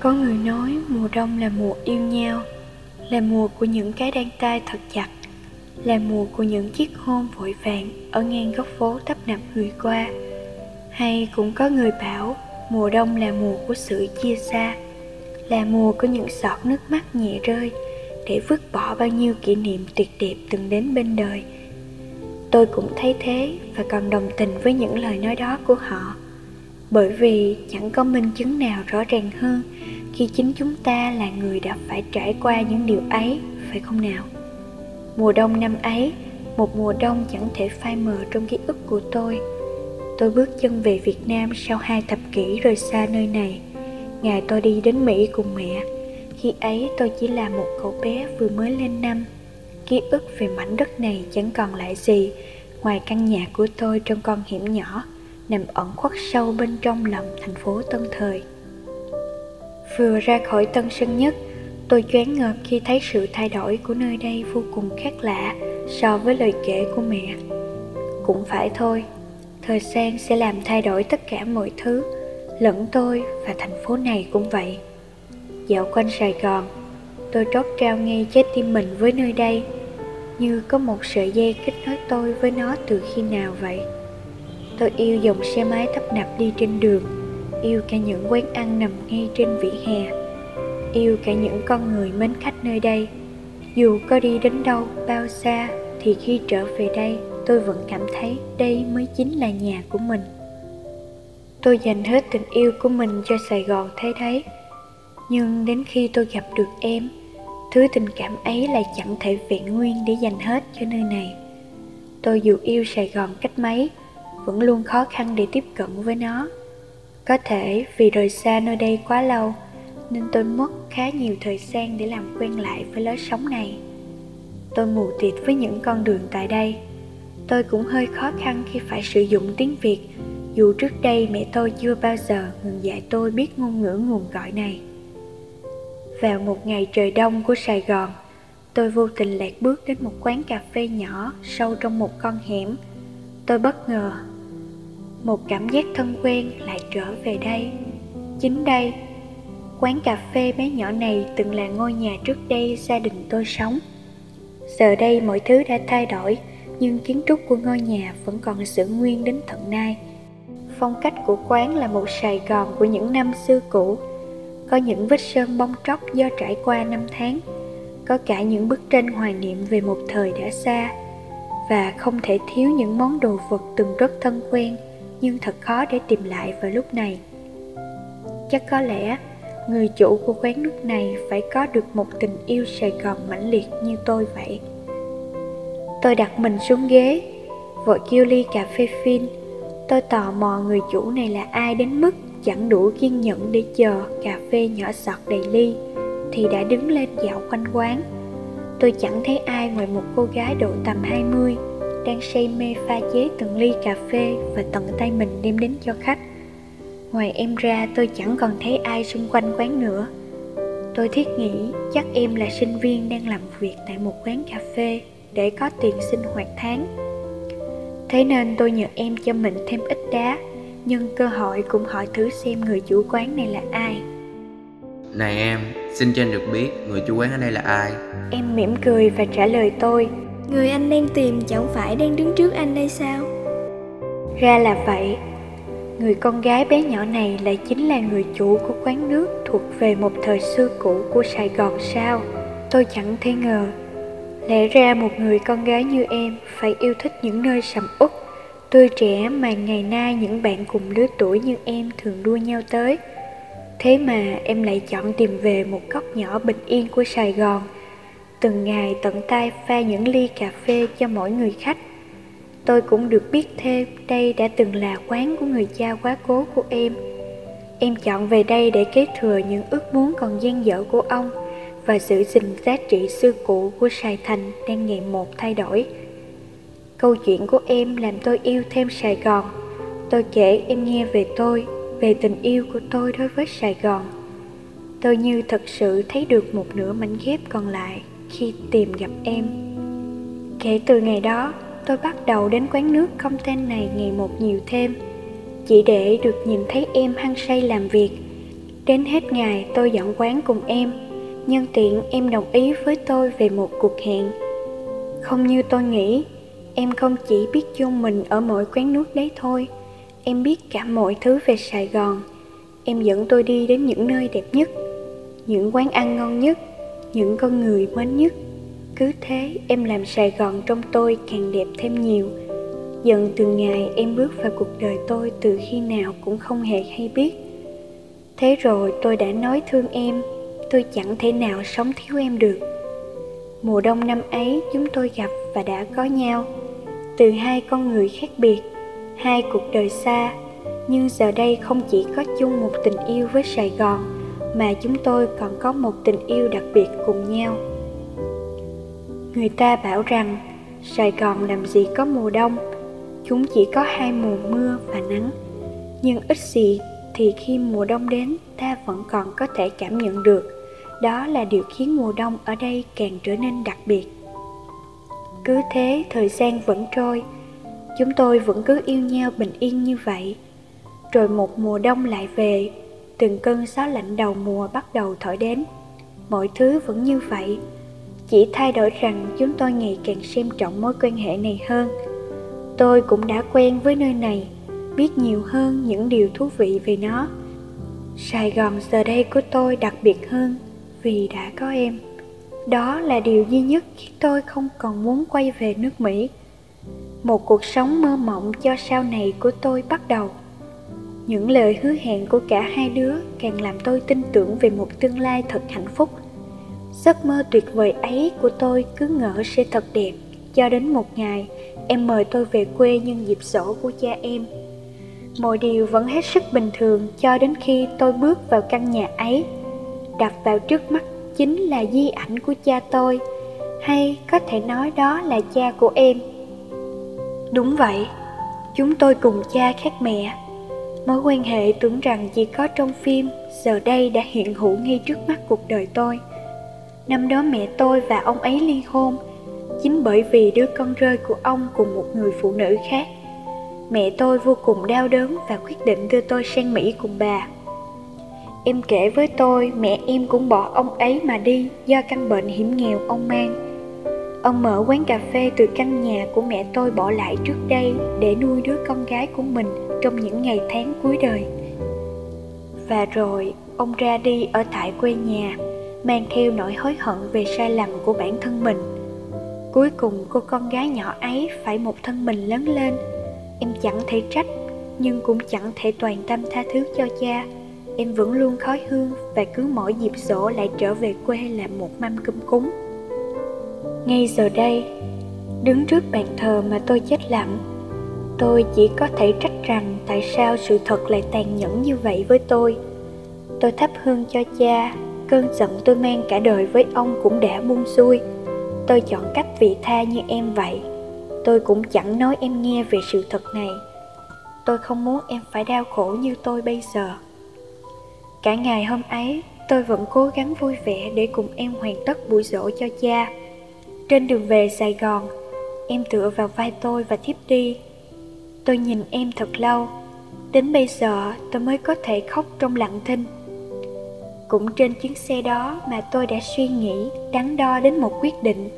Có người nói mùa đông là mùa yêu nhau, Là mùa của những cái đan tay thật chặt, Là mùa của những chiếc hôn vội vàng Ở ngang góc phố tấp nập người qua. Hay cũng có người bảo Mùa đông là mùa của sự chia xa, Là mùa của những giọt nước mắt nhẹ rơi Để vứt bỏ bao nhiêu kỷ niệm tuyệt đẹp từng đến bên đời. Tôi cũng thấy thế và còn đồng tình với những lời nói đó của họ, bởi vì chẳng có minh chứng nào rõ ràng hơn khi chính chúng ta là người đã phải trải qua những điều ấy, phải không nào? Mùa đông năm ấy, một mùa đông chẳng thể phai mờ trong ký ức của tôi. Tôi bước chân về việt nam sau hai thập kỷ rời xa nơi này. Ngày tôi đi đến mỹ cùng mẹ. Khi ấy tôi chỉ là một cậu bé vừa mới lên năm. Ký ức về mảnh đất này chẳng còn lại gì. Ngoài căn nhà của tôi trong con hẻm nhỏ, nằm ẩn khuất sâu bên trong lòng thành phố Tân Thời. Vừa ra khỏi Tân Sơn Nhất, tôi choáng ngợp khi thấy sự thay đổi của nơi đây vô cùng khác lạ so với lời kể của mẹ. Cũng phải thôi, thời gian sẽ làm thay đổi tất cả mọi thứ, lẫn tôi và thành phố này cũng vậy. Dạo quanh Sài Gòn, tôi trót trao ngay trái tim mình với nơi đây, như có một sợi dây kết nối tôi với nó từ khi nào vậy. Tôi yêu dòng xe máy tấp nập đi trên đường Yêu cả những quán ăn nằm ngay trên vỉa hè. Yêu cả những con người mến khách nơi đây. Dù có đi đến đâu, bao xa Thì khi trở về đây tôi vẫn cảm thấy đây mới chính là nhà của mình. Tôi dành hết tình yêu của mình cho Sài Gòn thế đấy. Nhưng đến khi tôi gặp được em Thứ tình cảm ấy lại chẳng thể vẹn nguyên để dành hết cho nơi này. Tôi dù yêu Sài Gòn cách mấy vẫn luôn khó khăn để tiếp cận với nó có thể vì rời xa nơi đây quá lâu, nên tôi mất khá nhiều thời gian để làm quen lại với lối sống này. Tôi mù tịt với những con đường tại đây. Tôi cũng hơi khó khăn khi phải sử dụng tiếng việt, dù trước đây mẹ tôi chưa bao giờ ngừng dạy tôi biết ngôn ngữ nguồn gọi này. Vào một ngày trời đông của sài gòn, tôi vô tình lạc bước đến một quán cà phê nhỏ sâu trong một con hẻm. Tôi bất ngờ một cảm giác thân quen lại trở về đây. Chính đây, quán cà phê bé nhỏ này từng là ngôi nhà trước đây gia đình tôi sống. Giờ đây mọi thứ đã thay đổi, nhưng kiến trúc của ngôi nhà vẫn còn giữ nguyên đến tận nay. Phong cách của quán là một sài gòn của những năm xưa cũ. Có những vết sơn bong tróc do trải qua năm tháng, có cả những bức tranh hoài niệm về một thời đã xa, và không thể thiếu những món đồ vật từng rất thân quen nhưng thật khó để tìm lại vào lúc này. Chắc có lẽ, người chủ của quán nước này phải có được một tình yêu sài gòn mãnh liệt như tôi vậy. Tôi đặt mình xuống ghế, vội kêu ly cà phê phin. Tôi tò mò người chủ này là ai đến mức chẳng đủ kiên nhẫn để chờ cà phê nhỏ giọt đầy ly, thì đã đứng lên dạo quanh quán. Tôi chẳng thấy ai ngoài một cô gái độ tầm 20 đang say mê pha chế từng ly cà phê và tận tay mình đem đến cho khách. Ngoài em ra tôi chẳng còn thấy ai xung quanh quán nữa. Tôi thiết nghĩ chắc em là sinh viên đang làm việc tại một quán cà phê để có tiền sinh hoạt tháng. Thế nên tôi nhờ em cho mình thêm ít đá nhân cơ hội cũng hỏi thử xem người chủ quán này là ai. Này em xin cho anh được biết người chủ quán ở đây là ai. Em mỉm cười và trả lời tôi Người anh đang tìm chẳng phải đang đứng trước anh đây sao? Ra là vậy Người con gái bé nhỏ này lại chính là người chủ của quán nước thuộc về một thời xưa cũ của Sài Gòn sao? Tôi chẳng thể ngờ Lẽ ra một người con gái như em phải yêu thích những nơi sầm uất, tươi trẻ mà ngày nay những bạn cùng lứa tuổi như em thường đua nhau tới. Thế mà em lại chọn tìm về một góc nhỏ bình yên của Sài Gòn – từng ngày tận tay pha những ly cà phê cho mỗi người khách. Tôi cũng được biết thêm, đây đã từng là quán của người cha quá cố của em. Em chọn về đây để kế thừa những ước muốn còn dang dở của ông và giữ gìn giá trị xưa cũ của sài thành đang ngày một thay đổi. Câu chuyện của em làm tôi yêu thêm sài gòn. Tôi kể em nghe về tôi, về tình yêu của tôi đối với sài gòn. Tôi như thật sự thấy được một nửa mảnh ghép còn lại khi tìm gặp em. Kể từ ngày đó, tôi bắt đầu đến quán nước không tên này ngày một nhiều thêm. Chỉ để được nhìn thấy em hăng say làm việc. Đến hết ngày, tôi dọn quán cùng em. Nhân tiện, em đồng ý với tôi về một cuộc hẹn. Không như tôi nghĩ, Em không chỉ biết chung mình ở mỗi quán nước đấy thôi. Em biết cả mọi thứ về Sài Gòn. Em dẫn tôi đi đến những nơi đẹp nhất, Những quán ăn ngon nhất. Những con người mến nhất. Cứ thế em làm Sài Gòn trong tôi càng đẹp thêm nhiều. Dần từng ngày em bước vào cuộc đời tôi từ khi nào cũng không hề hay biết. Thế rồi tôi đã nói thương em, Tôi chẳng thể nào sống thiếu em được. Mùa đông năm ấy chúng tôi gặp và đã có nhau, Từ hai con người khác biệt, Hai cuộc đời xa. Nhưng giờ đây không chỉ có chung một tình yêu với Sài Gòn mà chúng tôi còn có một tình yêu đặc biệt cùng nhau. Người ta bảo rằng, Sài Gòn làm gì có mùa đông, Chúng chỉ có hai mùa mưa và nắng. Nhưng ít gì thì khi mùa đông đến, ta vẫn còn có thể cảm nhận được. Đó là điều khiến mùa đông ở đây càng trở nên đặc biệt. Cứ thế, thời gian vẫn trôi. Chúng tôi vẫn cứ yêu nhau bình yên như vậy. Rồi một mùa đông lại về từng cơn gió lạnh đầu mùa bắt đầu thổi đến. Mọi thứ vẫn như vậy. Chỉ thay đổi rằng chúng tôi ngày càng xem trọng mối quan hệ này hơn. Tôi cũng đã quen với nơi này, biết nhiều hơn những điều thú vị về nó. Sài gòn giờ đây của tôi đặc biệt hơn vì đã có em. Đó là điều duy nhất khiến tôi không còn muốn quay về nước mỹ. Một cuộc sống mơ mộng cho sau này của tôi bắt đầu những lời hứa hẹn của cả hai đứa càng làm tôi tin tưởng về một tương lai thật hạnh phúc. Giấc mơ tuyệt vời ấy của tôi cứ ngỡ sẽ thật đẹp. Cho đến một ngày, em mời tôi về quê nhân dịp sổ của cha em. Mọi điều vẫn hết sức bình thường cho đến khi tôi bước vào căn nhà ấy. Đập vào trước mắt chính là di ảnh của cha tôi, hay có thể nói đó là cha của em. Đúng vậy, chúng tôi cùng cha khác mẹ mối quan hệ tưởng rằng chỉ có trong phim, giờ đây đã hiện hữu ngay trước mắt cuộc đời tôi. Năm đó mẹ tôi và ông ấy ly hôn, chính bởi vì đứa con rơi của ông cùng một người phụ nữ khác. Mẹ tôi vô cùng đau đớn và quyết định đưa tôi sang mỹ cùng bà. Em kể với tôi, mẹ em cũng bỏ ông ấy mà đi do căn bệnh hiểm nghèo ông mang. Ông mở quán cà phê từ căn nhà của mẹ tôi bỏ lại trước đây để nuôi đứa con gái của mình trong những ngày tháng cuối đời. Và rồi, ông ra đi ở tại quê nhà, mang theo nỗi hối hận về sai lầm của bản thân mình. Cuối cùng cô con gái nhỏ ấy phải một thân mình lớn lên. Em chẳng thể trách, nhưng cũng chẳng thể toàn tâm tha thứ cho cha. Em vẫn luôn khói hương và cứ mỗi dịp dỗ lại trở về quê làm một mâm cơm cúng. Ngay giờ đây, đứng trước bàn thờ mà tôi chết lặng tôi chỉ có thể trách rằng tại sao sự thật lại tàn nhẫn như vậy với tôi. Tôi thắp hương cho cha, cơn giận tôi mang cả đời với ông cũng đã buông xuôi. Tôi chọn cách vị tha như em vậy. Tôi cũng chẳng nói em nghe về sự thật này. Tôi không muốn em phải đau khổ như tôi bây giờ. Cả ngày hôm ấy, tôi vẫn cố gắng vui vẻ để cùng em hoàn tất buổi dỗ cho cha. Trên đường về sài gòn, em tựa vào vai tôi và thiếp đi tôi nhìn em thật lâu. Đến bây giờ tôi mới có thể khóc trong lặng thinh. Cũng trên chuyến xe đó mà tôi đã suy nghĩ, đắn đo đến một quyết định.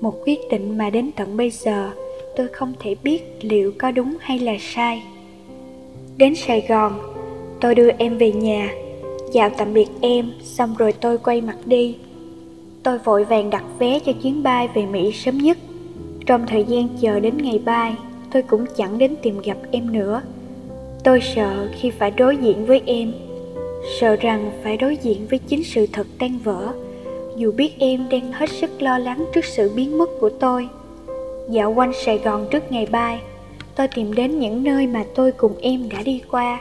Một quyết định mà đến tận bây giờ tôi không thể biết liệu có đúng hay là sai. Đến sài gòn, tôi đưa em về nhà. Chào tạm biệt em, xong rồi tôi quay mặt đi. Tôi vội vàng đặt vé cho chuyến bay về mỹ sớm nhất. Trong thời gian chờ đến ngày bay tôi cũng chẳng đến tìm gặp em nữa. Tôi sợ khi phải đối diện với em, sợ rằng phải đối diện với chính sự thật tan vỡ. Dù biết em đang hết sức lo lắng trước sự biến mất của tôi, dạo quanh sài gòn trước ngày bay tôi tìm đến những nơi mà tôi cùng em đã đi qua,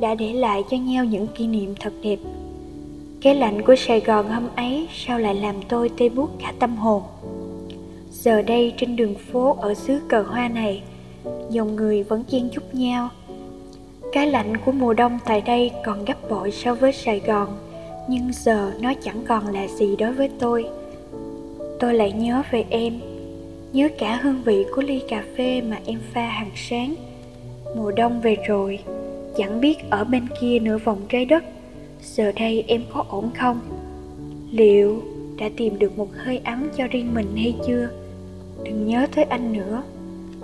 đã để lại cho nhau những kỷ niệm thật đẹp. Cái lạnh của sài gòn hôm ấy sao lại làm tôi tê buốt cả tâm hồn? Giờ đây trên đường phố ở xứ cờ hoa này dòng người vẫn chen chúc nhau. Cái lạnh của mùa đông tại đây còn gấp bội so với sài gòn, nhưng giờ nó chẳng còn là gì đối với tôi. Tôi lại nhớ về em, nhớ cả hương vị của ly cà phê mà em pha hàng sáng. Mùa đông về rồi, chẳng biết ở bên kia nửa vòng trái đất, giờ đây em có ổn không? Liệu đã tìm được một hơi ấm cho riêng mình hay chưa? Đừng nhớ tới anh nữa.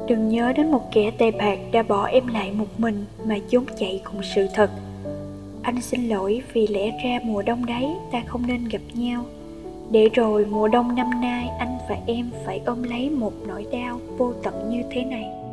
Đừng nhớ đến một kẻ tệ bạc đã bỏ em lại một mình mà trốn chạy cùng sự thật. Anh xin lỗi vì lẽ ra mùa đông đấy ta không nên gặp nhau. Để rồi mùa đông năm nay anh và em phải ôm lấy một nỗi đau vô tận như thế này.